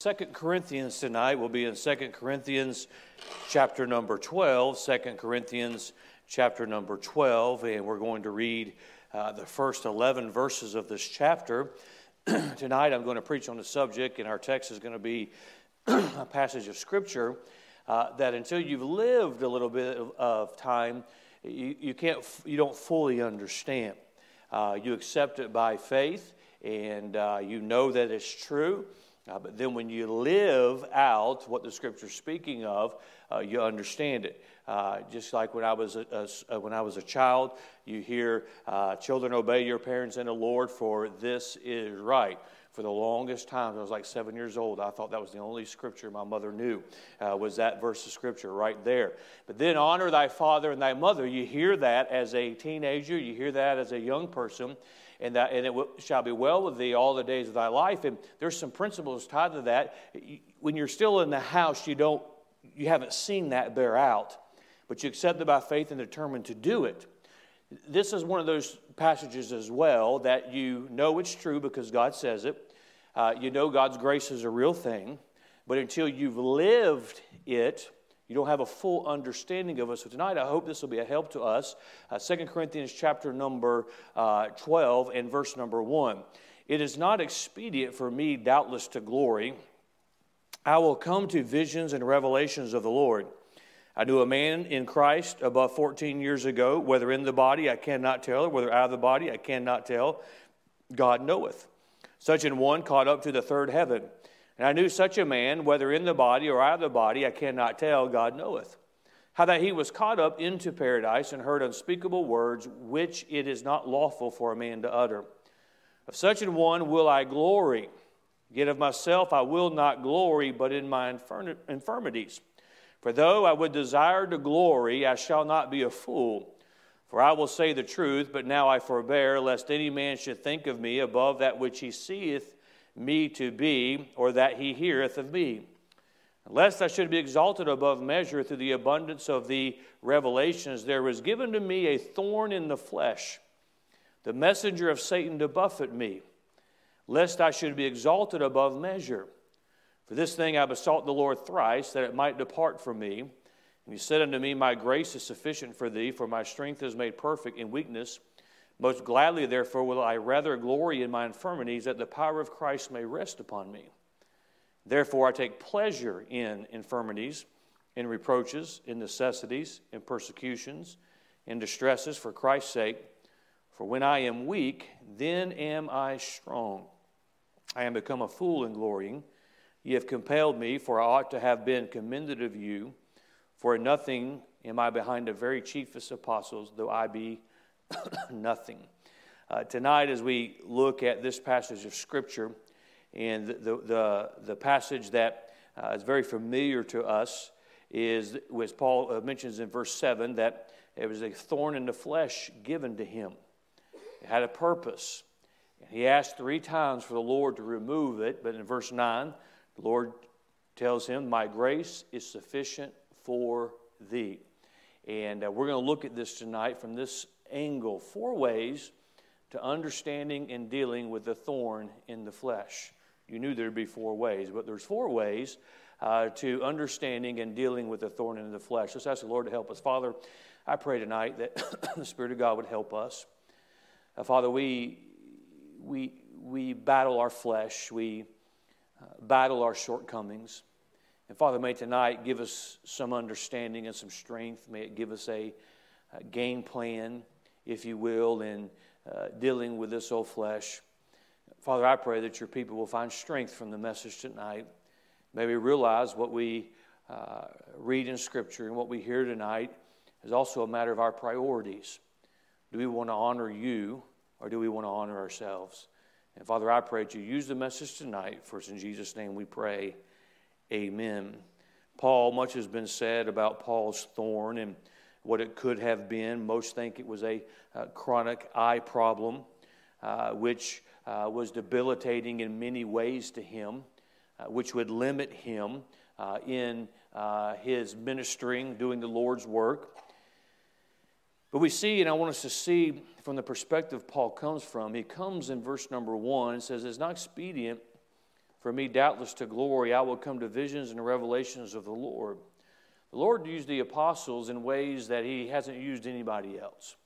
Second Corinthians tonight will be in Second Corinthians chapter number 12. Second Corinthians chapter number 12, and we're going to read uh, the first 11 verses of this chapter. tonight I'm going to preach on the subject, and our text is going to be a passage of Scripture uh, that until you've lived a little bit of, of time, you, you, can't, you don't fully understand. Uh, you accept it by faith, and uh, you know that it's true. Uh, but then when you live out what the scripture's speaking of, uh, you understand it. Uh, just like when I was a, a, uh, when I was a child, you hear, uh, "Children, obey your parents in the Lord, for this is right." For the longest time, I was like seven years old. I thought that was the only scripture my mother knew uh, was that verse of scripture right there. But then, honor thy father and thy mother. You hear that as a teenager. You hear that as a young person and that and it shall be well with thee all the days of thy life. And there's some principles tied to that. When you're still in the house, you don't you haven't seen that bear out, but you accept it by faith and determined to do it. This is one of those passages as well that you know it's true because God says it. Uh, you know God's grace is a real thing, but until you've lived it, you don't have a full understanding of it. So tonight, I hope this will be a help to us. Uh, 2 Corinthians chapter number uh, 12 and verse number 1. It is not expedient for me, doubtless, to glory. I will come to visions and revelations of the Lord. I knew a man in Christ above 14 years ago, whether in the body, I cannot tell, or whether out of the body, I cannot tell. God knoweth. Such an one caught up to the third heaven. And I knew such a man, whether in the body or out of the body, I cannot tell, God knoweth. How that he was caught up into paradise and heard unspeakable words which it is not lawful for a man to utter. Of such an one will I glory. Yet of myself I will not glory, but in my infirmities. For though I would desire to glory, I shall not be a fool. For I will say the truth, but now I forbear, lest any man should think of me above that which he seeth me to be, or that he heareth of me. Lest I should be exalted above measure through the abundance of the revelations, there was given to me a thorn in the flesh, the messenger of Satan to buffet me, lest I should be exalted above measure. For this thing I besought the Lord thrice, that it might depart from me. And he said unto me, My grace is sufficient for thee, for my strength is made perfect in weakness. Most gladly, therefore, will I rather glory in my infirmities, that the power of Christ may rest upon me. Therefore, I take pleasure in infirmities, in reproaches, in necessities, in persecutions, in distresses for Christ's sake. For when I am weak, then am I strong. I am become a fool in glorying. Ye have compelled me, for I ought to have been commended of you. For in nothing am I behind the very chiefest apostles, though I be nothing. Uh, tonight, as we look at this passage of Scripture, and the, the, the passage that uh, is very familiar to us is, as Paul uh, mentions in verse 7, that it was a thorn in the flesh given to him. It had a purpose. And he asked three times for the Lord to remove it, but in verse 9, the Lord tells him, My grace is sufficient for thee. And uh, we're going to look at this tonight from this angle, four ways to understanding and dealing with the thorn in the flesh. You knew there'd be four ways, but there's four ways uh, to understanding and dealing with the thorn in the flesh. Let's ask the Lord to help us. Father, I pray tonight that the Spirit of God would help us. Uh, Father, we, we, we battle our flesh, we uh, battle our shortcomings. And Father, may tonight give us some understanding and some strength. May it give us a, a game plan if you will, in uh, dealing with this old flesh. Father, I pray that your people will find strength from the message tonight. May we realize what we uh, read in Scripture and what we hear tonight is also a matter of our priorities. Do we want to honor you or do we want to honor ourselves? And Father, I pray that you use the message tonight. For it's in Jesus' name we pray. Amen. Paul, much has been said about Paul's thorn and what it could have been. Most think it was a uh, chronic eye problem, uh, which uh, was debilitating in many ways to him, uh, which would limit him in his ministering, doing the Lord's work. But we see, and I want us to see from the perspective Paul comes from, he comes in verse number one and says, It's not expedient for me, doubtless to glory, I will come to visions and revelations of the Lord. The Lord used the apostles in ways that He hasn't used anybody else.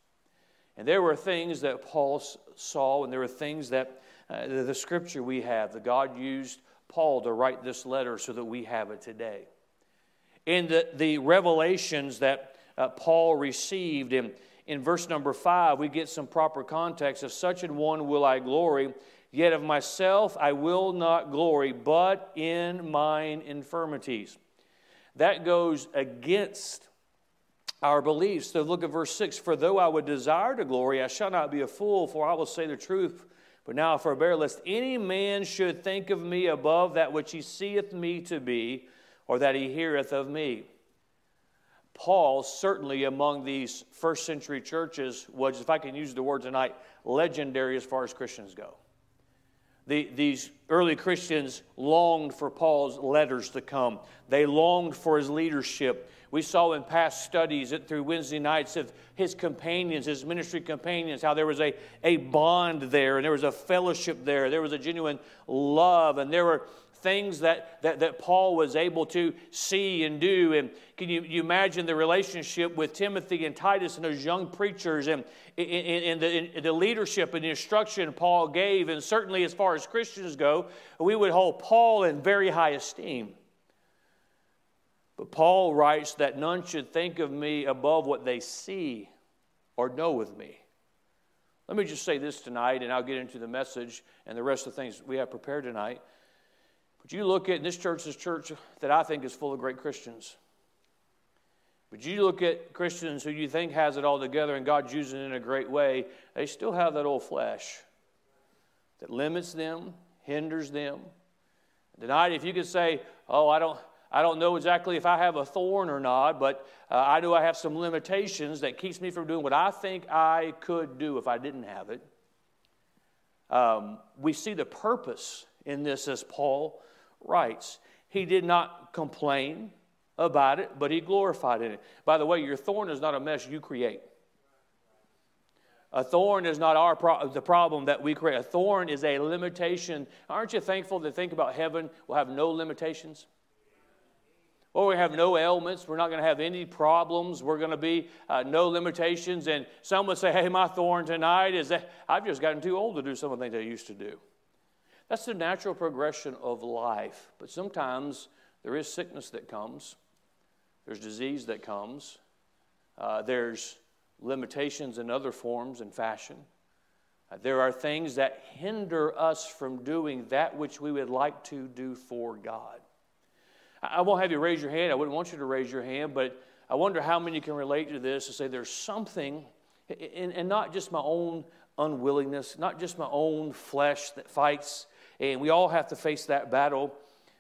And there were things that Paul saw, and there were things that uh, the, the scripture we have, that God used Paul to write this letter so that we have it today. In the, the revelations that uh, Paul received in, in verse number five, we get some proper context. Of such an one will I glory, yet of myself I will not glory, but in mine infirmities. That goes against our beliefs. So look at verse 6 For though I would desire to glory, I shall not be a fool, for I will say the truth. But now forbear, lest any man should think of me above that which he seeth me to be, or that he heareth of me. Paul, certainly among these first century churches, was, if I can use the word tonight, legendary as far as Christians go. The, these early Christians longed for Paul's letters to come. They longed for his leadership. We saw in past studies through Wednesday nights of his companions, his ministry companions, how there was a, a bond there and there was a fellowship there. There was a genuine love and there were things that, that, that Paul was able to see and do. And can you, you imagine the relationship with Timothy and Titus and those young preachers and, and, the, the leadership and the instruction Paul gave? And certainly, as far as Christians go, we would hold Paul in very high esteem. But Paul writes that none should think of me above what they see or know of me. Let me just say this tonight, and I'll get into the message and the rest of the things we have prepared tonight. But you look at this church, this church that I think is full of great Christians. But you look at Christians who you think has it all together and God's using it in a great way, they still have that old flesh that limits them, hinders them. Tonight, if you could say, Oh, I don't, I don't know exactly if I have a thorn or not, but uh, I know I have some limitations that keeps me from doing what I think I could do if I didn't have it. Um, we see the purpose in this as Paul writes. He did not complain about it, but he glorified in it. By the way, your thorn is not a mess you create. A thorn is not our pro- the problem that we create. A thorn is a limitation. Aren't you thankful to think about heaven We'll have no limitations? Or we have no ailments. We're not going to have any problems. We're going to be uh, no limitations. And some would say, hey, my thorn tonight is that I've just gotten too old to do some of the things I used to do. That's the natural progression of life. But sometimes there is sickness that comes, there's disease that comes, uh, there's limitations in other forms and fashion. Uh, there are things that hinder us from doing that which we would like to do for God. I, won't have you raise your hand. I wouldn't want you to raise your hand, but I wonder how many can relate to this and say there's something, and not just my own unwillingness, not just my own flesh that fights and we all have to face that battle.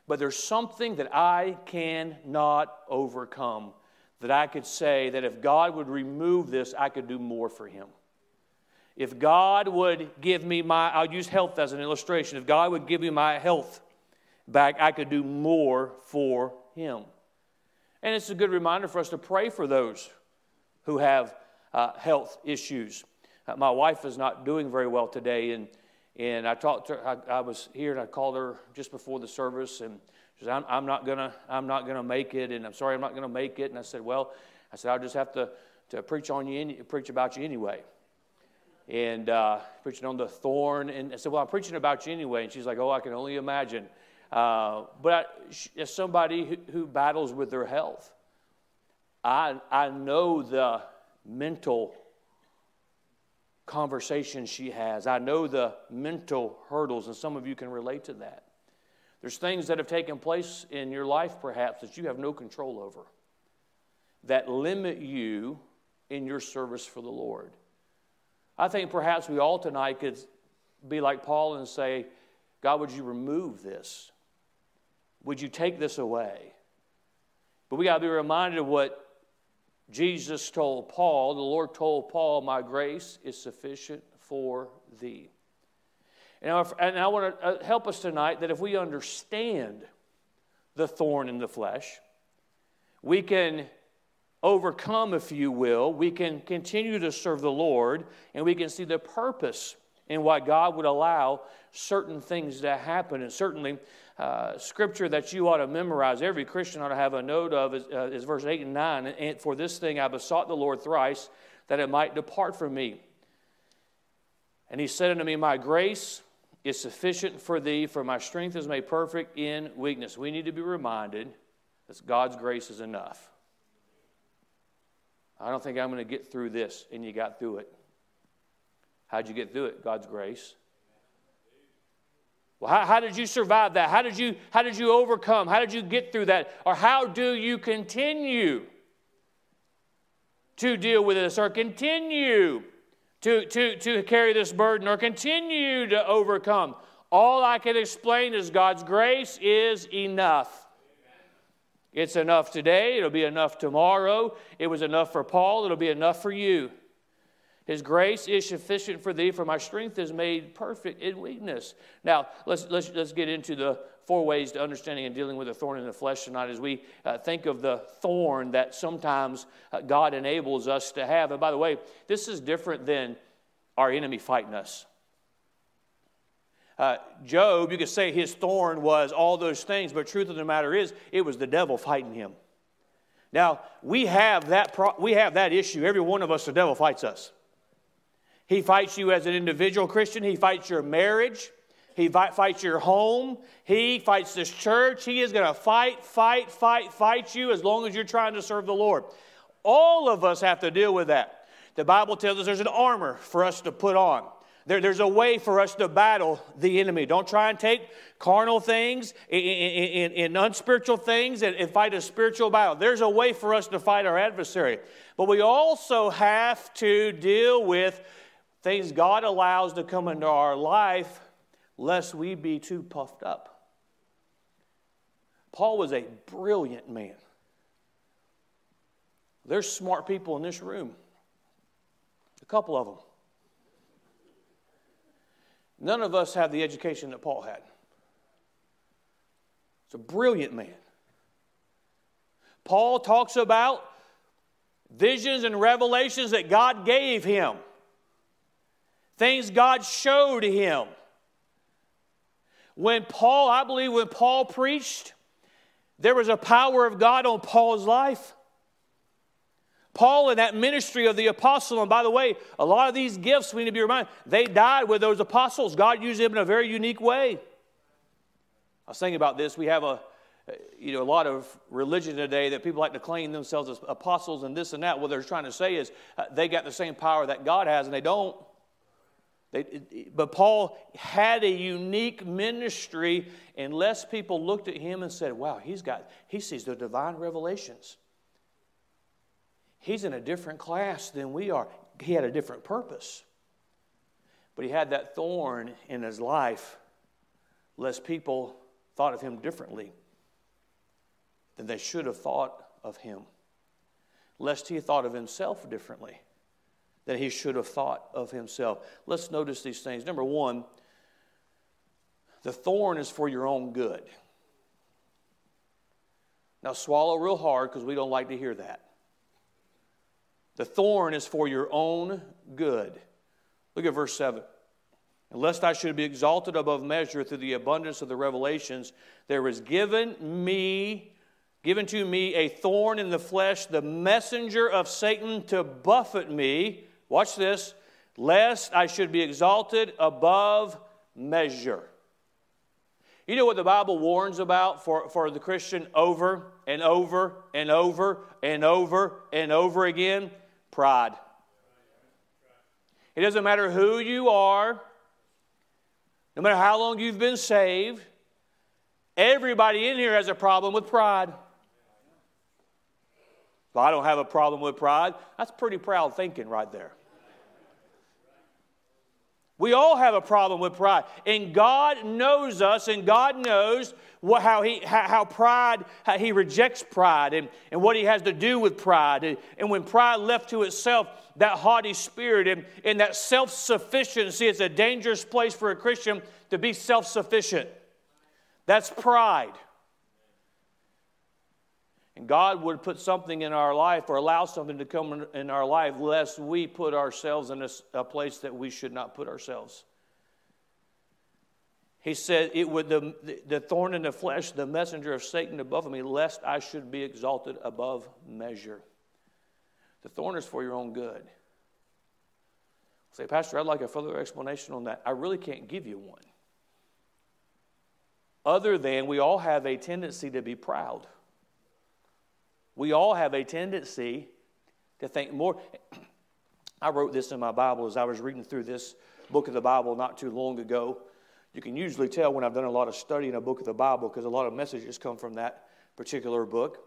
But there's something that I cannot overcome that I could say that if God would remove this, I could do more for Him. If God would give me my, I'll use health as an illustration. If God would give me my health back, I could do more for Him. And it's a good reminder for us to pray for those who have uh, health issues. Uh, my wife is not doing very well today, and and I talked to her, I, I, was here and I called her just before the service and she said, I'm, I'm not gonna, I'm not gonna make it, and I'm sorry I'm not gonna make it. And I said, Well, I said, I'll just have to, to preach on you, preach about you anyway. And uh, preaching on the thorn. And I said, Well, I'm preaching about you anyway. And she's like, Oh, I can only imagine. Uh, but as somebody who, who battles with their health, I, I know the mental conversations she has. I know the mental hurdles, and some of you can relate to that. There's things that have taken place in your life, perhaps, that you have no control over, that limit you in your service for the Lord. I think perhaps we all tonight could be like Paul and say, God, would you remove this? Would you take this away? But we got to be reminded of what Jesus told Paul, the Lord told Paul, My grace is sufficient for thee. And I, and I want to uh, help us tonight that if we understand the thorn in the flesh, we can overcome, if you will. We can continue to serve the Lord, and we can see the purpose and why God would allow certain things to happen. And certainly, uh, scripture that you ought to memorize, every Christian ought to have a note of, is, uh, is verse 8 and 9. And for this thing I besought the Lord thrice that it might depart from me. And he said unto me, My grace is sufficient for thee, for my strength is made perfect in weakness. We need to be reminded that God's grace is enough. I don't think I'm going to get through this, and you got through it. How'd you get through it? God's grace. Well, how, how, did you survive that? How did you, how did you overcome? How did you get through that? Or how do you continue to deal with this or continue to, to, to carry this burden or continue to overcome? All I can explain is God's grace is enough. It's enough today, it'll be enough tomorrow. It was enough for Paul, it'll be enough for you. His grace is sufficient for thee, for my strength is made perfect in weakness. Now, let's, let's, let's get into the four ways to understanding and dealing with a thorn in the flesh tonight as we uh, think of the thorn that sometimes uh, God enables us to have. And by the way, this is different than our enemy fighting us. Uh, Job, you could say his thorn was all those things, but truth of the matter is, it was the devil fighting him. Now, we have that, pro- we have that issue. Every one of us, the devil fights us. He fights you as an individual Christian, He fights your marriage, He fights your home, He fights this church. He is going to fight, fight, fight, fight you as long as you're trying to serve the Lord. All of us have to deal with that. The Bible tells us there's an armor for us to put on. There, there's a way for us to battle the enemy. Don't try and take carnal things and unspiritual things and, and fight a spiritual battle. There's a way for us to fight our adversary. But we also have to deal with things God allows to come into our life, lest we be too puffed up. Paul was a brilliant man. There's smart people in this room, a couple of them. None of us have the education that Paul had. He's a brilliant man. Paul talks about visions and revelations that God gave him things God showed him. When Paul, I believe, when Paul preached, there was a power of God on Paul's life. Paul in that ministry of the apostle, and by the way, a lot of these gifts, we need to be reminded, they died with those apostles. God used them in a very unique way. I was thinking about this. We have a, you know, a lot of religion today that people like to claim themselves as apostles and this and that. What they're trying to say is uh, they got the same power that God has, and they don't. They, but Paul had a unique ministry and unless people looked at him and said, wow, he's got, he sees the divine revelations. He's in a different class than we are. He had a different purpose. But he had that thorn in his life, lest people thought of him differently than they should have thought of him, lest he thought of himself differently that he should have thought of himself. Let's notice these things. Number one, the thorn is for your own good. Now, swallow real hard because we don't like to hear that. The thorn is for your own good. Look at verse 7. And lest I should be exalted above measure through the abundance of the revelations, there was given me given to me a thorn in the flesh, the messenger of Satan to buffet me Watch this. Lest I should be exalted above measure. You know what the Bible warns about for, for the Christian over and over and over and over and over again? Pride. It doesn't matter who you are, no matter how long you've been saved, everybody in here has a problem with pride. Well, I don't have a problem with pride. That's pretty proud thinking right there. We all have a problem with pride. And God knows us, and God knows what, how, he, how, how pride, how He rejects pride and, and what He has to do with pride. And, and when pride left to itself, that haughty spirit and, and that self sufficiency, it's a dangerous place for a Christian to be self sufficient. That's pride. And God would put something in our life or allow something to come in our life lest we put ourselves in a, a place that we should not put ourselves. He said, It would the, the thorn in the flesh, the messenger of Satan above me, lest I should be exalted above measure. The thorn is for your own good. Say, Pastor, I'd like a further explanation on that. I really can't give you one. Other than we all have a tendency to be proud. We all have a tendency to think more. I wrote this in my Bible as I was reading through this book of the Bible not too long ago. You can usually tell when I've done a lot of study in a book of the Bible because a lot of messages come from that particular book.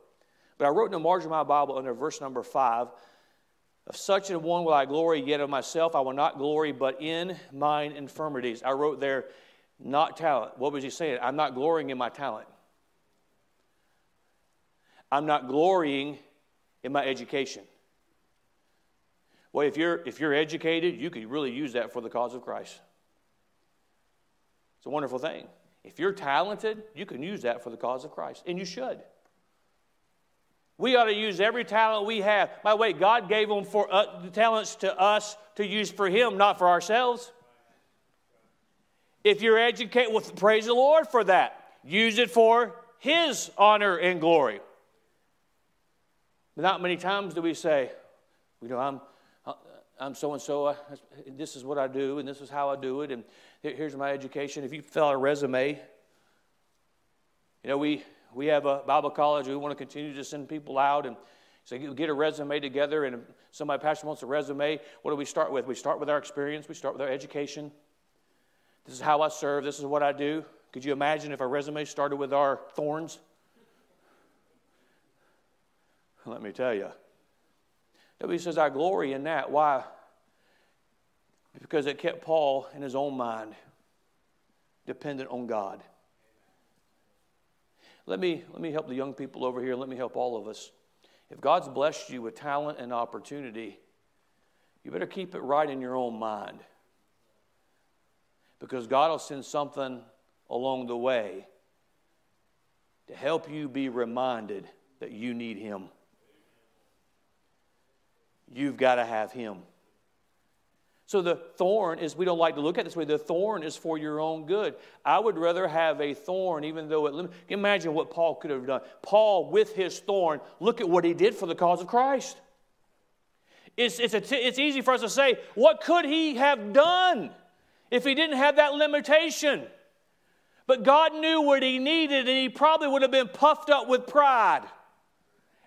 But I wrote in the margin of my Bible under verse number five of such a one will I glory, yet of myself I will not glory, but in mine infirmities. I wrote there, not talent. What was he saying? I'm not glorying in my talent. I'm not glorying in my education. Well, if you're, if you're educated, you could really use that for the cause of Christ. It's a wonderful thing. If you're talented, you can use that for the cause of Christ, and you should. We ought to use every talent we have. By the way, God gave them for uh, the talents to us to use for Him, not for ourselves. If you're educated, well, praise the Lord for that. Use it for His honor and glory. Not many times do we say, you know, I'm, I'm so and so, this is what I do, and this is how I do it, and here's my education. If you fill out a resume, you know, we, we have a Bible college, we want to continue to send people out, and so get a resume together, and somebody, pastor, wants a resume, what do we start with? We start with our experience, we start with our education. This is how I serve, this is what I do. Could you imagine if our resume started with our thorns? Let me tell you. Nobody says, I glory in that. Why? Because it kept Paul in his own mind dependent on God. Let me, let me help the young people over here. Let me help all of us. If God's blessed you with talent and opportunity, you better keep it right in your own mind. Because God will send something along the way to help you be reminded that you need Him. You've got to have Him. So the thorn is, we don't like to look at this way, the thorn is for your own good. I would rather have a thorn, even though it, imagine what Paul could have done. Paul, with his thorn, look at what he did for the cause of Christ. It's, it's, a, it's easy for us to say, what could he have done if he didn't have that limitation? But God knew what he needed, and he probably would have been puffed up with pride.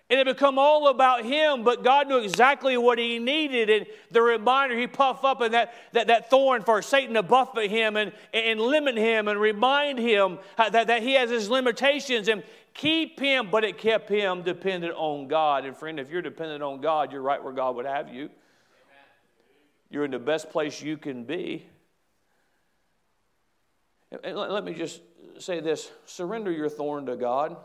And it become all about him, but God knew exactly what he needed. And the reminder, he puffed up in that, that, that thorn for Satan to buffet him and, and limit him and remind him that, that he has his limitations and keep him, but it kept him dependent on God. And friend, if you're dependent on God, you're right where God would have you. You're in the best place you can be. And let me just say this surrender your thorn to God.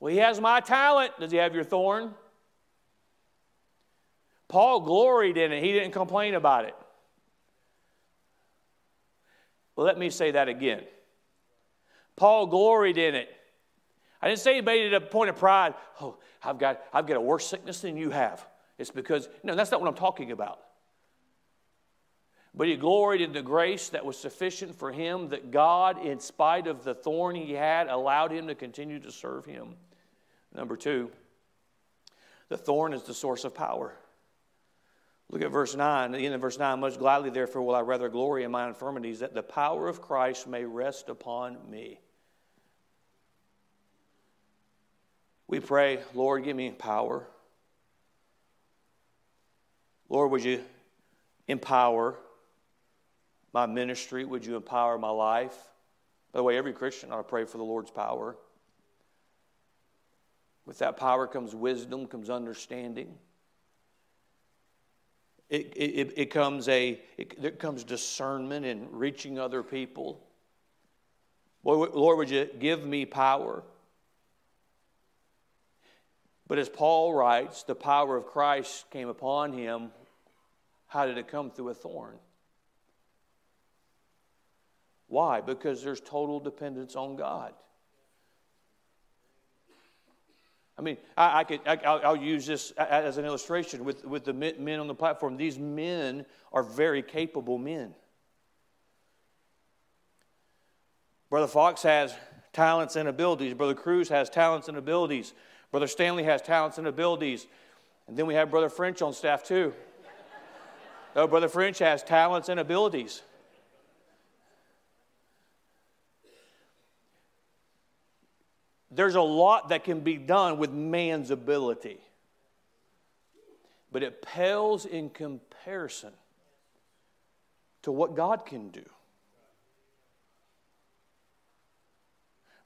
Well, he has my talent. Does he have your thorn? Paul gloried in it, he didn't complain about it. Well, let me say that again. Paul gloried in it. I didn't say he made it a point of pride. Oh, I've got, I've got a worse sickness than you have. It's because, no, that's not what I'm talking about. But he gloried in the grace that was sufficient for him, that God, in spite of the thorn he had, allowed him to continue to serve him. Number two, the thorn is the source of power. Look at verse 9. At the end of verse 9, most gladly, therefore, will I rather glory in my infirmities, that the power of Christ may rest upon me. We pray, Lord, give me power. Lord, would you empower my ministry? Would you empower my life? By the way, every Christian ought to pray for the Lord's power. With that power comes wisdom, comes understanding. It, it, it comes a it, there comes discernment in reaching other people. Boy, Lord, would you give me power? But as Paul writes, the power of Christ came upon him. How did it come through a thorn? Why? Because there's total dependence on God. I mean, I, I could, I, will use this as an illustration with, with the men on the platform. These men are very capable men. Brother Fox has talents and abilities. Brother Cruz has talents and abilities. Brother Stanley has talents and abilities. And then we have Brother French on staff too. oh, Brother French has talents and abilities. There's a lot that can be done with man's ability, but it pales in comparison to what God can do.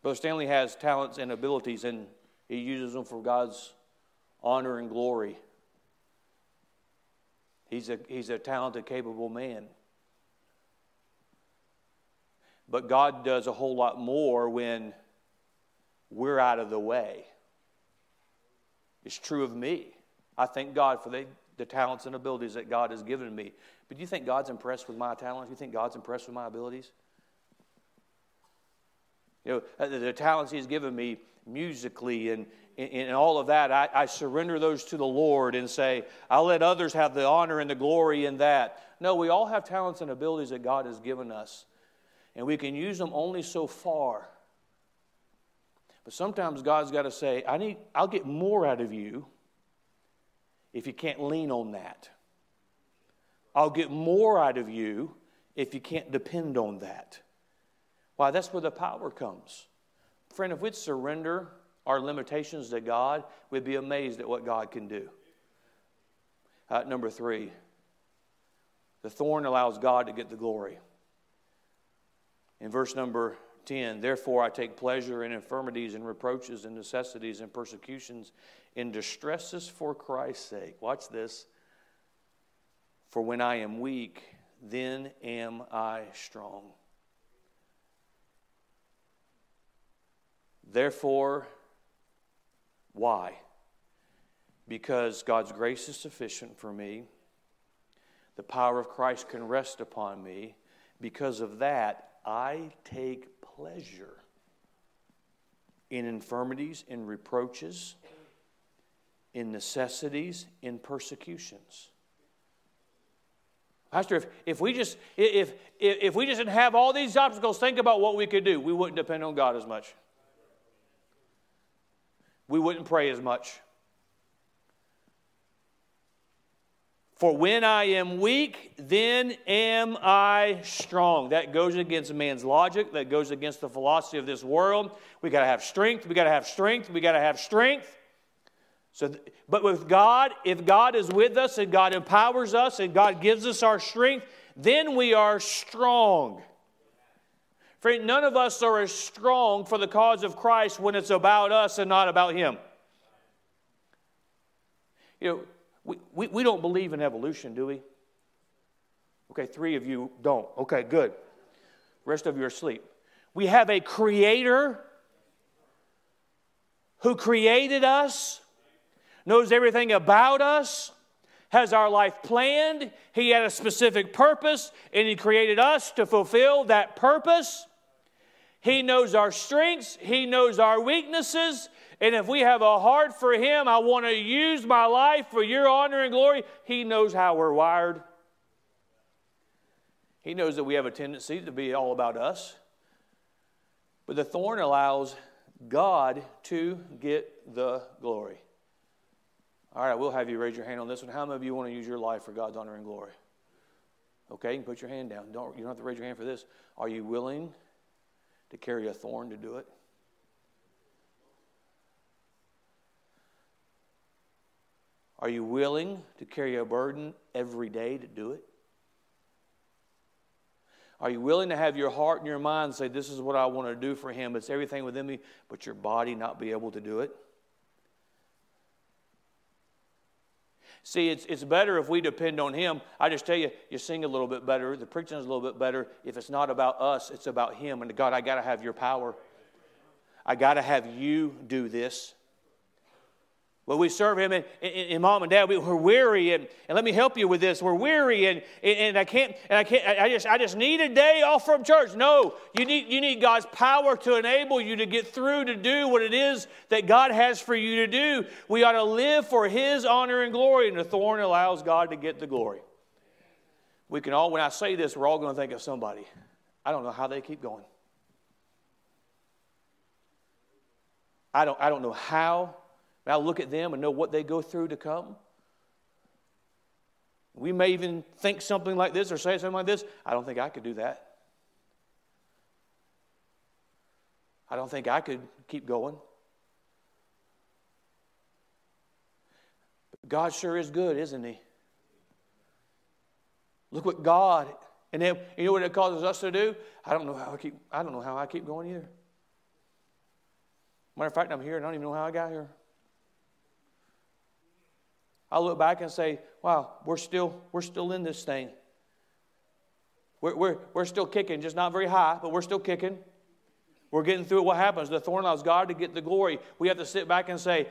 Brother Stanley has talents and abilities, and he uses them for God's honor and glory. He's a, he's a talented, capable man. But God does a whole lot more when we're out of the way. It's true of me. I thank God for the, the talents and abilities that God has given me. But do you think God's impressed with my talents? Do you think God's impressed with my abilities? You know, uh, the, the talents He's given me musically and, and, all of that, I, I surrender those to the Lord and say, I'll let others have the honor and the glory in that. No, we all have talents and abilities that God has given us, and we can use them only so far. But sometimes God's got to say, I need, I'll get more out of you if you can't lean on that. I'll get more out of you if you can't depend on that. Why, that's where the power comes. Friend, if we'd surrender our limitations to God, we'd be amazed at what God can do. Uh, number three, the thorn allows God to get the glory. In verse number 10, therefore I take pleasure in infirmities and reproaches and necessities and persecutions, in distresses for Christ's sake. Watch this. For when I am weak, then am I strong. Therefore, why? Because God's grace is sufficient for me. The power of Christ can rest upon me. Because of that, I take pleasure in infirmities, in reproaches, in necessities, in persecutions. Pastor, if, if we just if, if if we just didn't have all these obstacles, think about what we could do. We wouldn't depend on God as much we wouldn't pray as much. For when I am weak, then am I strong. That goes against man's logic. That goes against the philosophy of this world. We got to have strength. We got to have strength. We got to have strength. So, but with God, if God is with us and God empowers us and God gives us our strength, then we are strong. Friend, none of us are as strong for the cause of Christ when it's about us and not about Him. You know, we, we, we don't believe in evolution, do we? Okay, three of you don't. Okay, good. rest of you are asleep. We have a creator who created us, knows everything about us, has our life planned. He had a specific purpose, and He created us to fulfill that purpose. He knows our strengths, He knows our weaknesses. And if we have a heart for Him, I want to use my life for your honor and glory, He knows how we're wired. He knows that we have a tendency to be all about us. But the thorn allows God to get the glory. All right, we'll have you raise your hand on this one. How many of you want to use your life for God's honor and glory? Okay, you can put your hand down. Don't, you don't have to raise your hand for this. Are you willing to carry a thorn to do it? Are you willing to carry a burden every day to do it? Are you willing to have your heart and your mind say, This is what I want to do for Him? It's everything within me, but your body not be able to do it? See, it's, it's better if we depend on Him. I just tell you, you sing a little bit better, the preaching is a little bit better. If it's not about us, it's about Him. And God, I got to have your power. I got to have you do this. Well, we serve him, and, and, and, mom and dad, we, are weary, and, and let me help you with this. We're weary, and, and, I can't, and I can't, I just, I just need a day off from church. No, you need, you need God's power to enable you to get through to do what it is that God has for you to do. We ought to live for His honor and glory, and the thorn allows God to get the glory. We can all, when I say this, we're all going to think of somebody. I don't know how they keep going. I don't, I don't know how. I look at them and know what they go through to come. We may even think something like this or say something like this. I don't think I could do that. I don't think I could keep going. But God sure is good, isn't He? Look what God, and then you know what it causes us to do? I don't know how I keep. I don't know how I keep going either. Matter of fact, I'm here and I don't even know how I got here. I look back and say, wow, we're still, we're still in this thing. We're, we're, we're still kicking, just not very high, but we're still kicking. We're getting through it. What happens? The thorn allows God to get the glory. We have to sit back and say,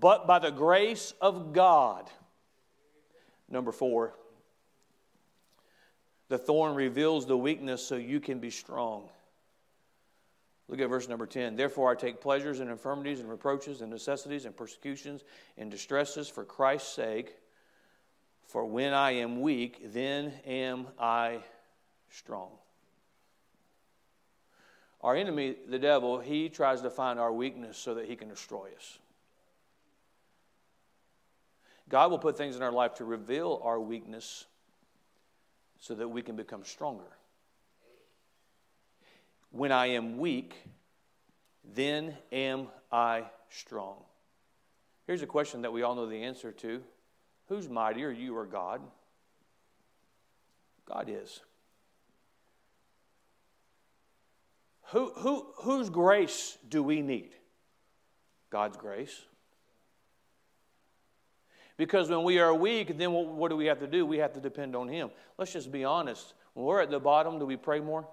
but by the grace of God. Number four, the thorn reveals the weakness so you can be strong. Look at verse number 10. Therefore, I take pleasures in infirmities and reproaches and necessities and persecutions and distresses for Christ's sake. For when I am weak, then am I strong. Our enemy, the devil, he tries to find our weakness so that he can destroy us. God will put things in our life to reveal our weakness so that we can become stronger. When I am weak, then am I strong. Here's a question that we all know the answer to Who's mightier, you or God? God is. Who, who, whose grace do we need? God's grace. Because when we are weak, then what, what do we have to do? We have to depend on Him. Let's just be honest. When we're at the bottom, do we pray more?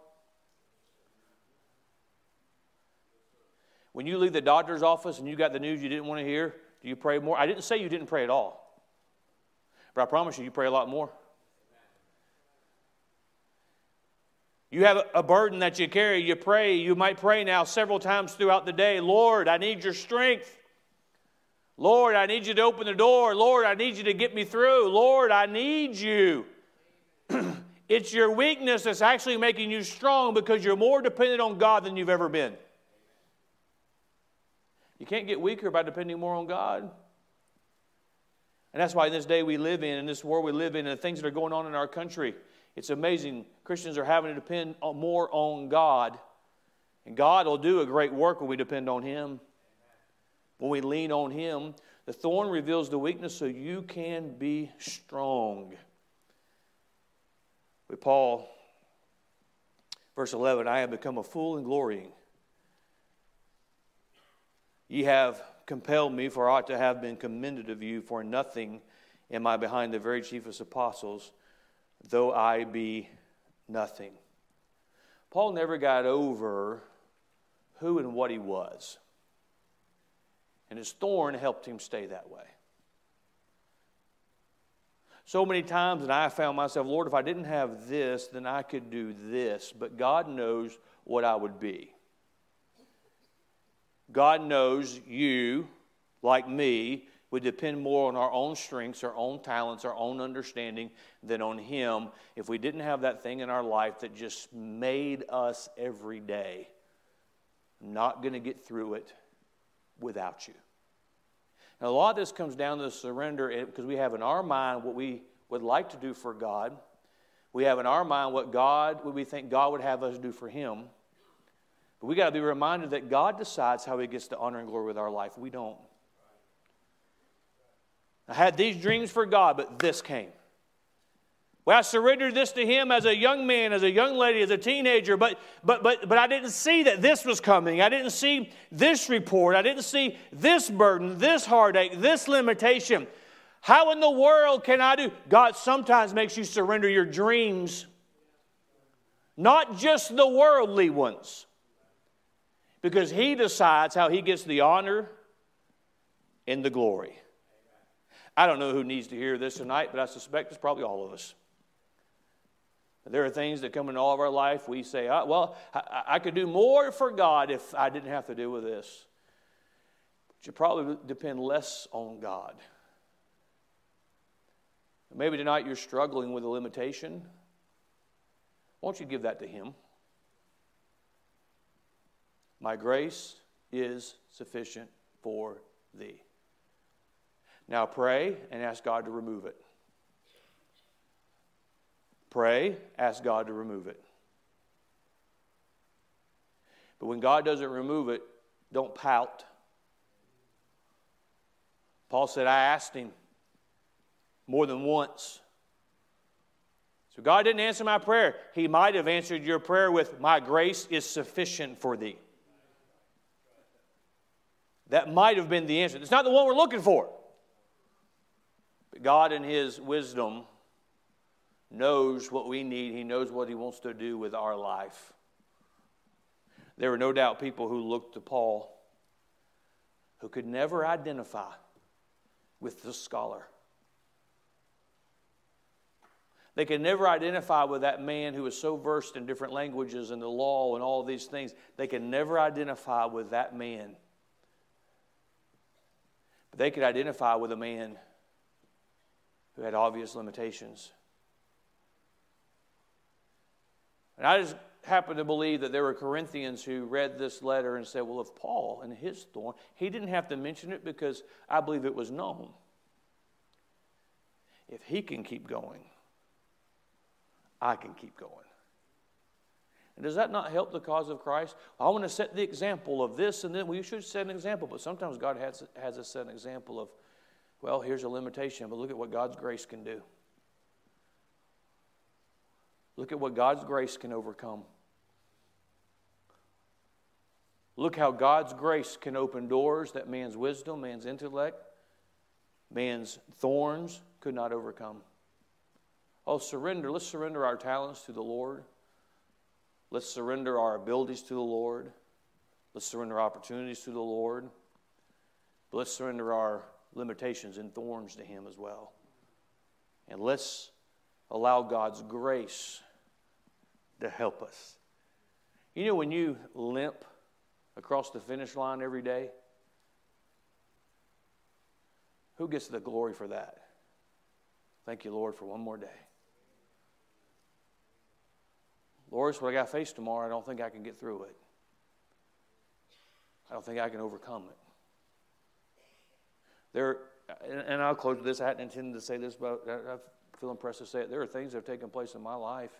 When you leave the doctor's office and you got the news you didn't want to hear, do you pray more? I didn't say you didn't pray at all, but I promise you, you pray a lot more. You have a burden that you carry, you pray. You might pray now several times throughout the day Lord, I need your strength. Lord, I need you to open the door. Lord, I need you to get me through. Lord, I need you. it's your weakness that's actually making you strong because you're more dependent on God than you've ever been. You can't get weaker by depending more on God. And that's why in this day we live in, in this world we live in, and the things that are going on in our country, it's amazing. Christians are having to depend more on God. And God will do a great work when we depend on Him. When we lean on Him, the thorn reveals the weakness so you can be strong. With Paul, verse 11, I have become a fool in glorying. Ye have compelled me, for I ought to have been commended of you, for nothing am I behind the very chiefest apostles, though I be nothing. Paul never got over who and what he was. And his thorn helped him stay that way. So many times, and I found myself, Lord, if I didn't have this, then I could do this. But God knows what I would be. God knows you, like me, would depend more on our own strengths, our own talents, our own understanding than on Him if we didn't have that thing in our life that just made us every day. I'm not going to get through it without you. Now, a lot of this comes down to surrender because we have in our mind what we would like to do for God. We have in our mind what God, what we think God would have us do for Him. But we got to be reminded that God decides how He gets the honor and glory with our life. We don't. I had these dreams for God, but this came. Well, I surrendered this to Him as a young man, as a young lady, as a teenager, but, but, but, but I didn't see that this was coming. I didn't see this report. I didn't see this burden, this heartache, this limitation. How in the world can I do? God sometimes makes you surrender your dreams, not just the worldly ones because He decides how He gets the honor and the glory. I don't know who needs to hear this tonight, but I suspect it's probably all of us. There are things that come in all of our life. We say, ah, well, I, I could do more for God if I didn't have to deal with this. But you probably depend less on God. Maybe tonight you're struggling with a limitation. Won't you give that to Him? My grace is sufficient for thee. Now pray and ask God to remove it. Pray, ask God to remove it. But when God doesn't remove it, don't pout. Paul said, I asked him more than once. So God didn't answer my prayer. He might have answered your prayer with, My grace is sufficient for thee. That might have been the answer. It's not the one we're looking for. But God, in His wisdom, knows what we need. He knows what He wants to do with our life. There were no doubt people who looked to Paul who could never identify with the scholar. They could never identify with that man who was so versed in different languages and the law and all these things. They could never identify with that man. But they could identify with a man who had obvious limitations. And I just happen to believe that there were Corinthians who read this letter and said, well, if Paul and his thorn, he didn't have to mention it because I believe it was known. If he can keep going, I can keep going. Does that not help the cause of Christ? I want to set the example of this, and then we should set an example. But sometimes God has, has us set an example of, well, here's a limitation, but look at what God's grace can do. Look at what God's grace can overcome. Look how God's grace can open doors that man's wisdom, man's intellect, man's thorns could not overcome. Oh, surrender. Let's surrender our talents to the Lord. Let's surrender our abilities to the Lord. Let's surrender opportunities to the Lord. But let's surrender our limitations and thorns to Him as well. And let's allow God's grace to help us. You know, when you limp across the finish line every day, who gets the glory for that? Thank you, Lord, for one more day. Lord, it's what I got to face tomorrow. I don't think I can get through it. I don't think I can overcome it. There, and I'll close with this. I hadn't intended to say this, but I feel impressed to say it. There are things that have taken place in my life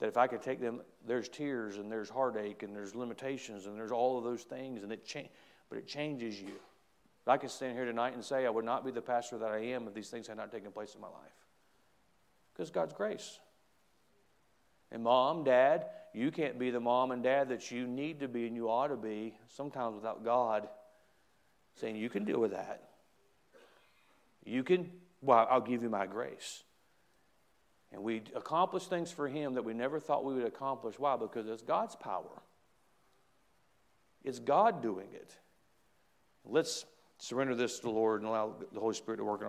that if I could take them, there's tears and there's heartache and there's limitations and there's all of those things, and it cha- but it changes you. I could stand here tonight and say I would not be the pastor that I am if these things had not taken place in my life. Because God's grace. And mom, dad, you can't be the mom and dad that you need to be and you ought to be, sometimes without God saying, You can deal with that. You can, well, I'll give you my grace. And we accomplish things for Him that we never thought we would accomplish. Why? Because it's God's power, it's God doing it. Let's surrender this to the Lord and allow the Holy Spirit to work in our